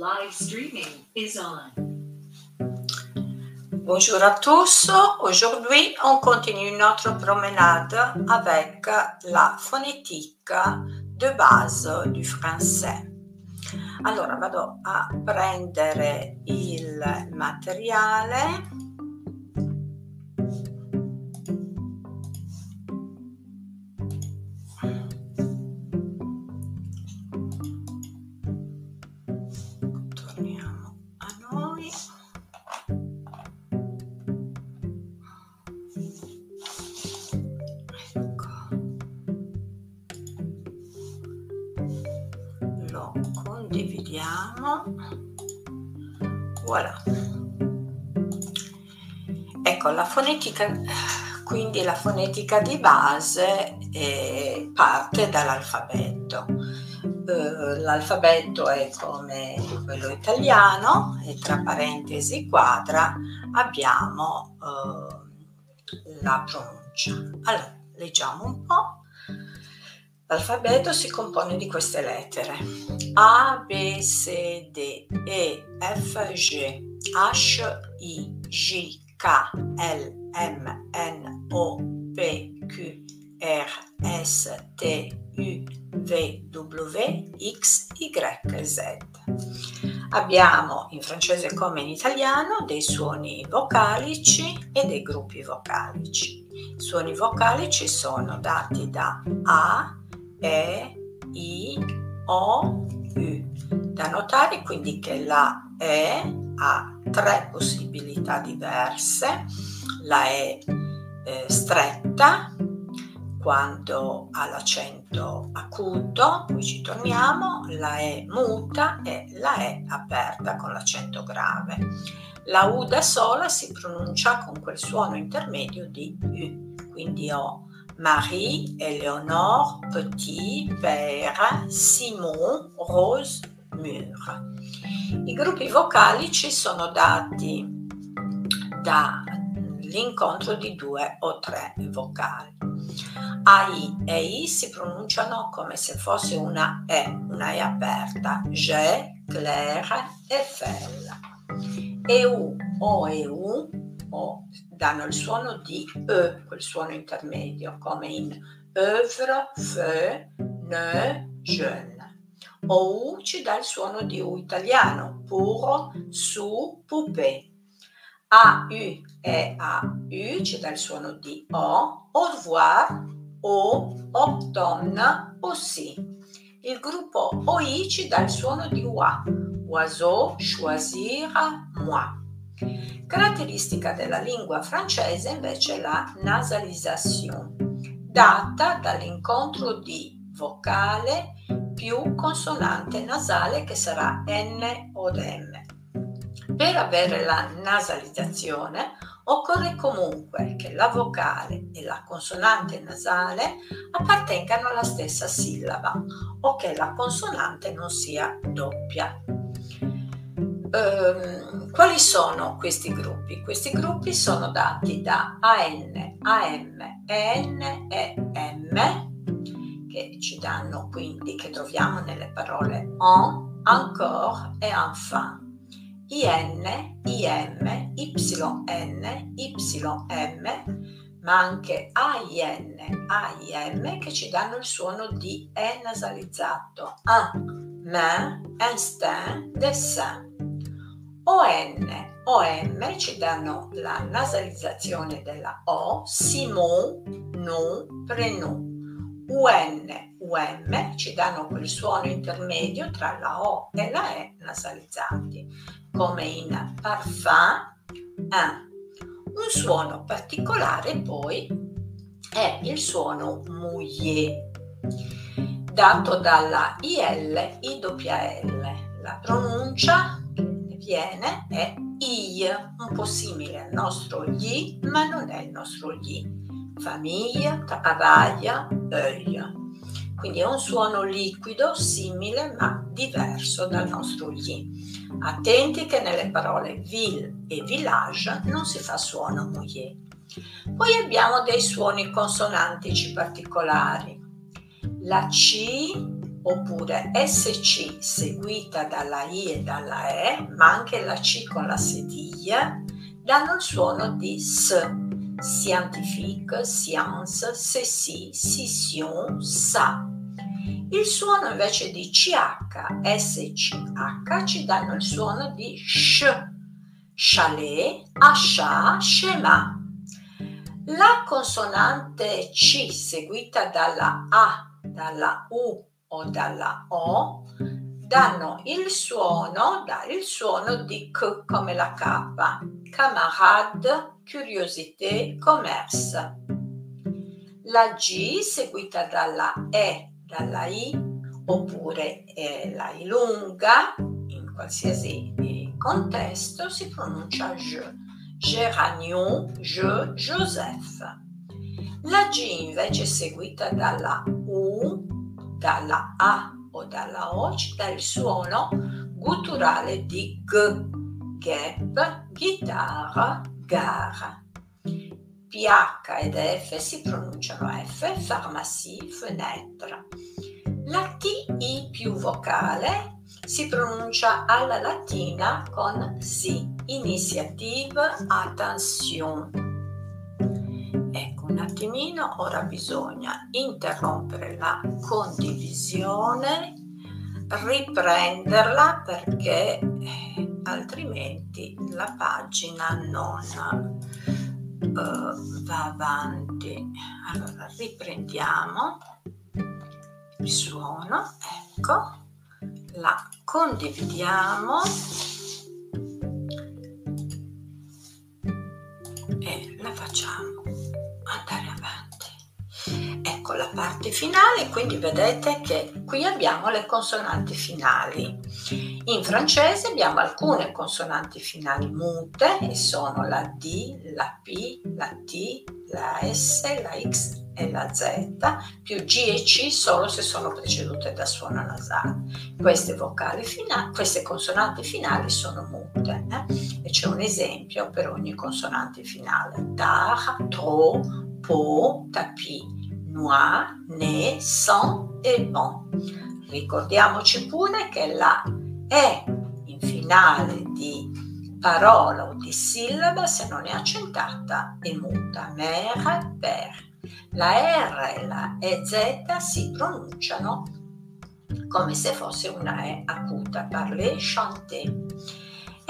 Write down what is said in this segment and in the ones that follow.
Live streaming is on. Bonjour à tous. Aujourd'hui, on continue notre promenade avec la phonétique de base du français. Allora vado a prendere il materiale voilà. Ecco la fonetica quindi la fonetica di base eh, parte dall'alfabeto. Eh, l'alfabeto è come quello italiano e tra parentesi quadra abbiamo eh, la pronuncia. Allora leggiamo un po' L'alfabeto si compone di queste lettere A, B, C, D, E, F, G, H, I, J, K, L, M, N, O, P, Q, R, S, T, U, V, W, X, Y, Z. Abbiamo in francese come in italiano dei suoni vocalici e dei gruppi vocalici. I suoni vocalici sono dati da A, e, I, O, U. Da notare quindi che la E ha tre possibilità diverse. La E eh, stretta quando ha l'accento acuto, poi ci torniamo, la E muta e la E aperta con l'accento grave. La U da sola si pronuncia con quel suono intermedio di U, quindi ho Marie, Éléonore, Petit, Père, Simon, Rose, Mur. I gruppi vocalici sono dati dall'incontro di due o tre vocali. AI e I si pronunciano come se fosse una E, una E aperta, Je, Claire e Felle. EU o EU o danno il suono di E, quel suono intermedio, come in œuvre, feu, ne, jeune. O U ci dà il suono di U italiano, pour, su, poupée. A, U e A, U ci dà il suono di O, au revoir, O, automne, aussi. Il gruppo OI ci dà il suono di UA, oiseau, choisir, moi. Caratteristica della lingua francese invece è la nasalizzazione, data dall'incontro di vocale più consonante nasale che sarà N o M. Per avere la nasalizzazione occorre comunque che la vocale e la consonante nasale appartengano alla stessa sillaba o che la consonante non sia doppia. Ehm, quali sono questi gruppi? Questi gruppi sono dati da AN, AM, EN e M che ci danno quindi, che troviamo nelle parole en, encore e enfin. IN, IM, YN, YM, ma anche AIN, AIM che ci danno il suono di E nasalizzato. Un, main, instinct, dessin. ON, OM ci danno la nasalizzazione della O, Simon, non, prenom. UN, UM ci danno quel suono intermedio tra la O e la E nasalizzati, come in parfum, un. Un suono particolare poi è il suono mouillé, dato dalla IL, IWL. La pronuncia viene è I, un po' simile al nostro gli, ma non è il nostro gli. Famiglia, travaglia, œil. Quindi è un suono liquido, simile ma diverso dal nostro gli. Attenti che nelle parole ville e village non si fa suono mouillé. Poi abbiamo dei suoni consonantici particolari. La C oppure SC seguita dalla I e dalla E, ma anche la C con la sediglia, danno il suono di S. Scientifique, science, ceci, scission, sa. Il suono invece di CH, SCH ci danno il suono di SH, chalet, ascia, scema. La consonante C seguita dalla A, dalla U o dalla O danno il suono, dà il suono di C come la K, camarade, curiosité, commerce. La G seguita dalla E, dalla I oppure eh, la I lunga in qualsiasi eh, contesto si pronuncia je. Geranium, je, Joseph. La G invece seguita dalla U, dalla A o dalla O ci dà il suono gutturale di G, gap, chitarra, gara. PH ed F si pronunciano F, pharmacie, fenêtre. La TI più vocale si pronuncia alla latina con si, iniziative, attention. Un attimino, ora bisogna interrompere la condivisione, riprenderla perché eh, altrimenti la pagina non uh, va avanti. Allora riprendiamo il suono, ecco la condividiamo parte finale, quindi vedete che qui abbiamo le consonanti finali. In francese abbiamo alcune consonanti finali mute e sono la D, la P, la T, la S, la X e la Z, più G e C solo se sono precedute da suono nasale. Queste, vocali finali, queste consonanti finali sono mute eh? e c'è un esempio per ogni consonante finale. Tard, trop, pot, tapis, noir, né, sans e bon. Ricordiamoci pure che la E in finale di parola o di sillaba, se non è accentata, è muta. Mère, père. La R e la EZ si pronunciano come se fosse una E acuta, parler, chanter.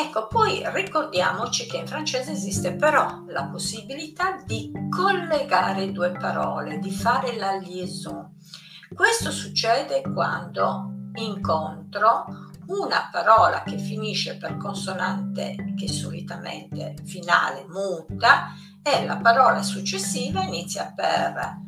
Ecco, poi ricordiamoci che in francese esiste però la possibilità di collegare due parole, di fare la liaison. Questo succede quando incontro una parola che finisce per consonante che solitamente finale muta e la parola successiva inizia per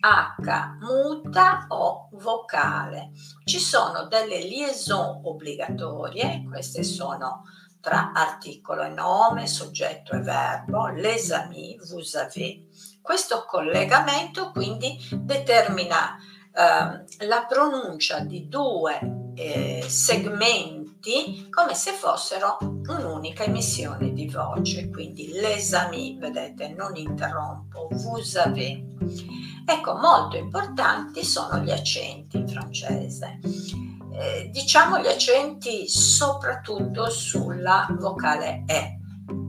H muta o vocale. Ci sono delle liaison obbligatorie, queste sono tra articolo e nome, soggetto e verbo, les amis, vous avez. Questo collegamento quindi determina eh, la pronuncia di due eh, segmenti come se fossero un'unica emissione di voce, quindi les amis, vedete, non interrompo, vous avez. Ecco, molto importanti sono gli accenti in francese. Eh, diciamo gli accenti soprattutto sulla vocale E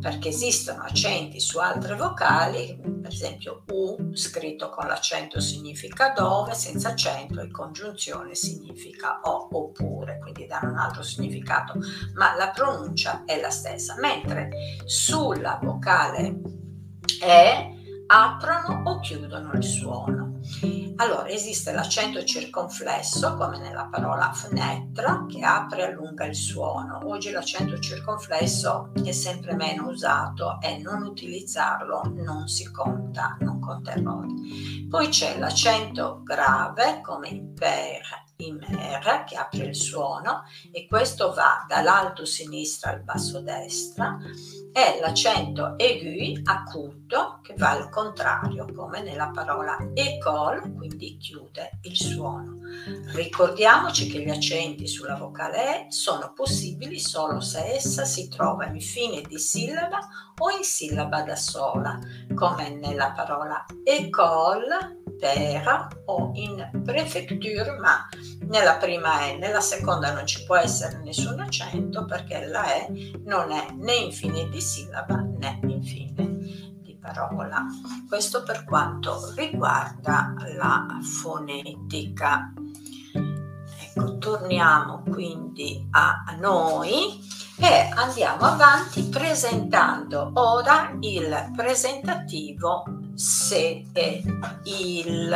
perché esistono accenti su altre vocali, per esempio U scritto con l'accento significa dove, senza accento e congiunzione significa o oppure, quindi danno un altro significato, ma la pronuncia è la stessa, mentre sulla vocale E aprono o chiudono il suono. Allora esiste l'accento circonflesso, come nella parola fenêtre, che apre e allunga il suono. Oggi l'accento circonflesso è sempre meno usato e non utilizzarlo non si conta, non conta errori. Poi c'è l'accento grave, come in per, in mer, che apre il suono, e questo va dall'alto sinistra al basso destra, e l'accento aigu, acuto punto che va al contrario, come nella parola école, quindi chiude il suono. Ricordiamoci che gli accenti sulla vocale E sono possibili solo se essa si trova in fine di sillaba o in sillaba da sola, come nella parola école per o in prefecture, ma nella prima E, nella seconda non ci può essere nessun accento perché la E non è né in fine di sillaba né in fine parola. Questo per quanto riguarda la fonetica. Ecco, torniamo quindi a noi e andiamo avanti presentando ora il presentativo se e il.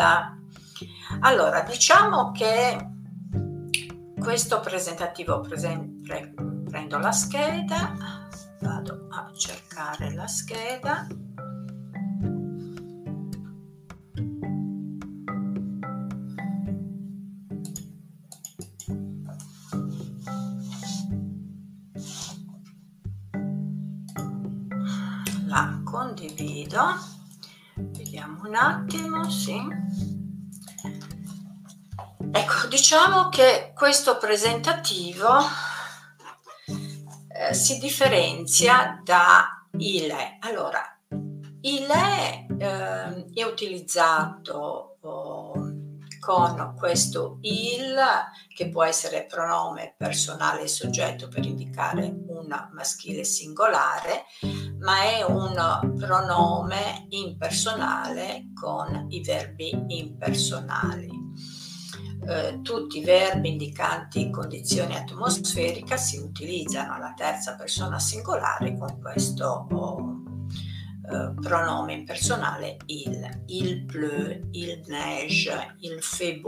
Allora, diciamo che questo presentativo, presen- pre- prendo la scheda, vado a cercare la scheda. Condivido, vediamo un attimo, sì. Ecco, diciamo che questo presentativo eh, si differenzia da ILE. Allora, ILE eh, è utilizzato oh, con questo il che può essere pronome personale e soggetto per indicare un maschile singolare, ma è un pronome impersonale con i verbi impersonali. Eh, tutti i verbi indicanti condizione atmosferica si utilizzano alla terza persona singolare con questo oh, eh, pronome impersonale il, il pleut, il neige, il fait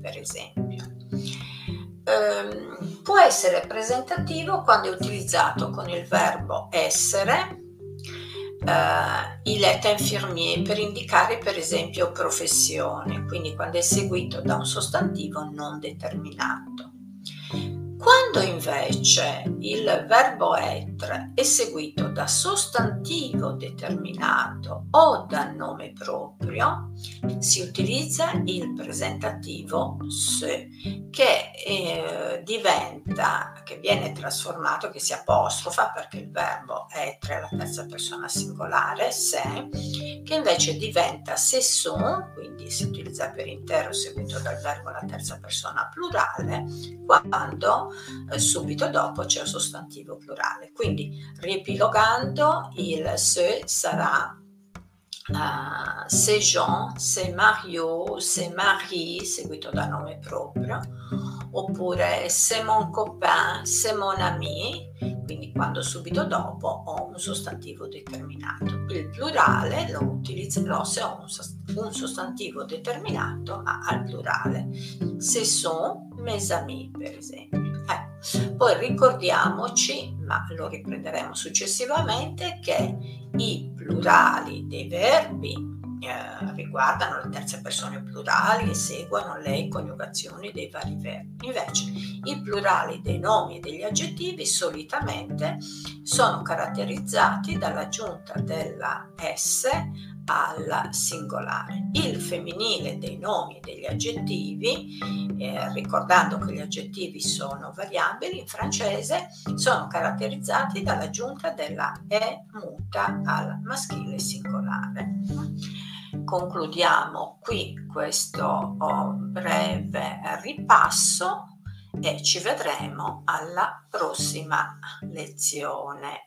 per esempio. Eh, può essere presentativo quando è utilizzato con il verbo essere, Uh, il est infirmier per indicare per esempio professione, quindi quando è seguito da un sostantivo non determinato. Quando invece il verbo être è seguito da sostantivo determinato o da nome proprio, si utilizza il presentativo se, che eh, diventa, che viene trasformato, che si apostrofa perché il verbo être è la terza persona singolare, se, che invece diventa se son, quindi si utilizza per intero seguito dal verbo la terza persona plurale, quando eh, subito dopo c'è il sostantivo plurale. Quindi riepilogando il se sarà uh, c'est Jean, c'est Mario, c'est Marie seguito da nome proprio, oppure c'est mon copain, c'est mon ami, quindi quando subito dopo ho un sostantivo determinato. Il plurale lo utilizzerò se ho un sostantivo determinato al plurale. Ce sont mes amis, per esempio. Poi ricordiamoci, ma lo riprenderemo successivamente, che i plurali dei verbi eh, riguardano le terze persone plurali e seguono le coniugazioni dei vari verbi. Invece i plurali dei nomi e degli aggettivi solitamente sono caratterizzati dall'aggiunta della S al singolare. Il femminile dei nomi e degli aggettivi, eh, ricordando che gli aggettivi sono variabili in francese, sono caratterizzati dall'aggiunta della E muta al maschile singolare. Concludiamo qui questo oh, breve ripasso e ci vedremo alla prossima lezione.